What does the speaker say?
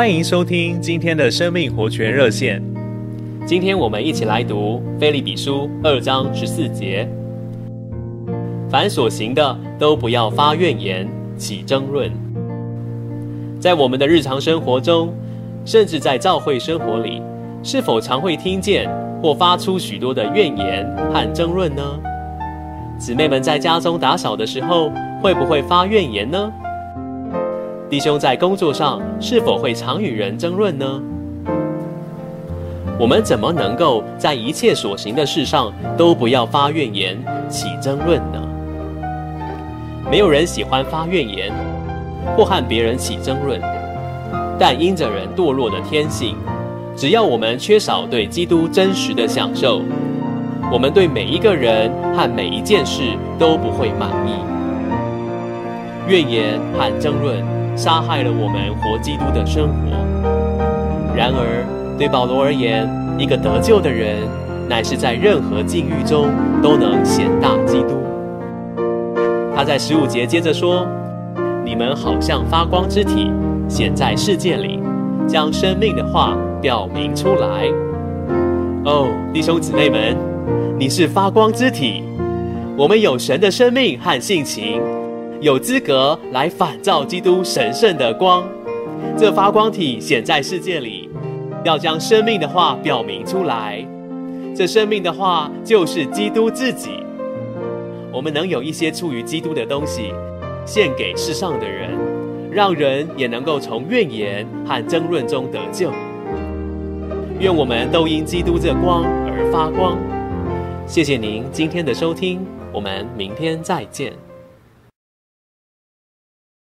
欢迎收听今天的生命活泉热线。今天我们一起来读《腓立比书》二章十四节：凡所行的，都不要发怨言，起争论。在我们的日常生活中，甚至在教会生活里，是否常会听见或发出许多的怨言和争论呢？姊妹们在家中打扫的时候，会不会发怨言呢？弟兄在工作上是否会常与人争论呢？我们怎么能够在一切所行的事上都不要发怨言、起争论呢？没有人喜欢发怨言或和别人起争论，但因着人堕落的天性，只要我们缺少对基督真实的享受，我们对每一个人和每一件事都不会满意。怨言和争论。杀害了我们活基督的生活。然而，对保罗而言，一个得救的人，乃是在任何境遇中都能显大基督。他在十五节接着说：“你们好像发光之体，显在世界里，将生命的话表明出来。”哦，弟兄姊妹们，你是发光之体，我们有神的生命和性情。有资格来反照基督神圣的光，这发光体显在世界里，要将生命的话表明出来。这生命的话就是基督自己。我们能有一些出于基督的东西，献给世上的人，让人也能够从怨言和争论中得救。愿我们都因基督这光而发光。谢谢您今天的收听，我们明天再见。